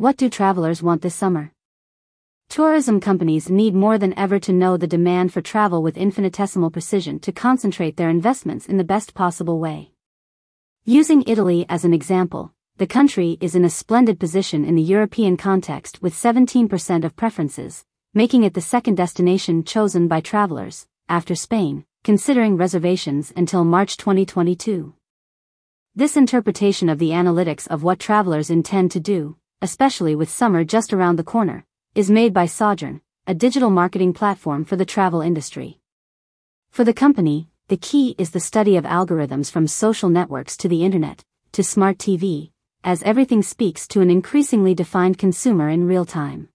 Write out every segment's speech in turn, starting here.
What do travelers want this summer? Tourism companies need more than ever to know the demand for travel with infinitesimal precision to concentrate their investments in the best possible way. Using Italy as an example, the country is in a splendid position in the European context with 17% of preferences, making it the second destination chosen by travelers, after Spain, considering reservations until March 2022. This interpretation of the analytics of what travelers intend to do, especially with summer just around the corner, is made by Sojern, a digital marketing platform for the travel industry. For the company, the key is the study of algorithms from social networks to the internet, to smart TV, as everything speaks to an increasingly defined consumer in real time.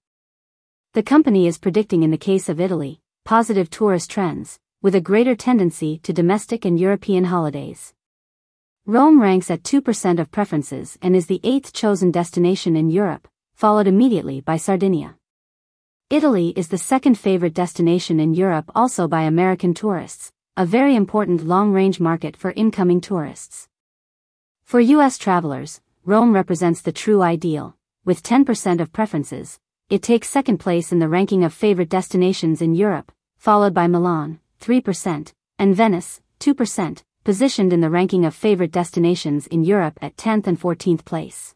The company is predicting in the case of Italy, positive tourist trends, with a greater tendency to domestic and European holidays. Rome ranks at 2% of preferences and is the eighth chosen destination in Europe, followed immediately by Sardinia. Italy is the second favorite destination in Europe also by American tourists, a very important long-range market for incoming tourists. For U.S. travelers, Rome represents the true ideal, with 10% of preferences. It takes second place in the ranking of favorite destinations in Europe, followed by Milan, 3%, and Venice, 2%, positioned in the ranking of favorite destinations in Europe at 10th and 14th place.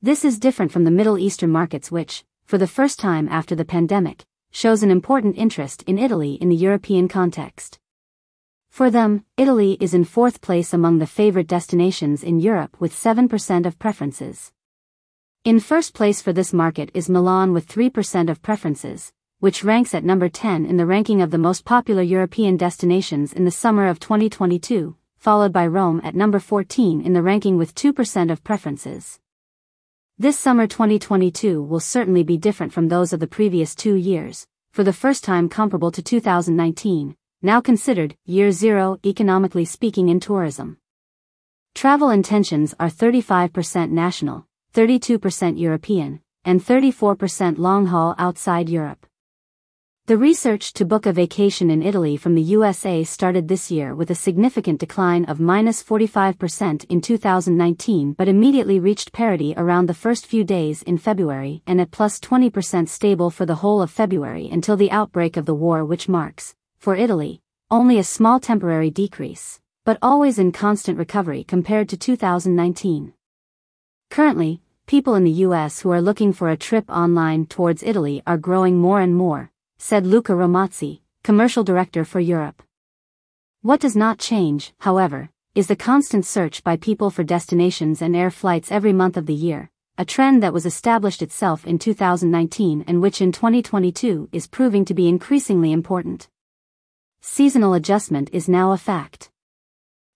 This is different from the Middle Eastern markets which, for the first time after the pandemic, shows an important interest in Italy in the European context. For them, Italy is in fourth place among the favorite destinations in Europe with 7% of preferences. In first place for this market is Milan with 3% of preferences, which ranks at number 10 in the ranking of the most popular European destinations in the summer of 2022, followed by Rome at number 14 in the ranking with 2% of preferences. This summer 2022 will certainly be different from those of the previous two years, for the first time comparable to 2019, now considered year zero economically speaking in tourism. Travel intentions are 35% national, 32% European, and 34% long haul outside Europe. The research to book a vacation in Italy from the USA started this year with a significant decline of minus 45% in 2019 but immediately reached parity around the first few days in February and at plus 20% stable for the whole of February until the outbreak of the war which marks, for Italy, only a small temporary decrease, but always in constant recovery compared to 2019. Currently, people in the US who are looking for a trip online towards Italy are growing more and more, said Luca Romazzi, commercial director for Europe. What does not change, however, is the constant search by people for destinations and air flights every month of the year, a trend that was established itself in 2019 and which in 2022 is proving to be increasingly important. Seasonal adjustment is now a fact.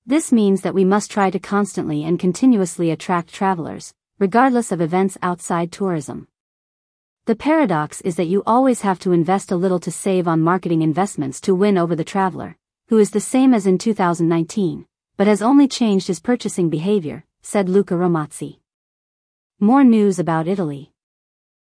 This means that we must try to constantly and continuously attract travelers, regardless of events outside tourism. The paradox is that you always have to invest a little to save on marketing investments to win over the traveler, who is the same as in 2019, but has only changed his purchasing behavior, said Luca Romazzi. More news about Italy.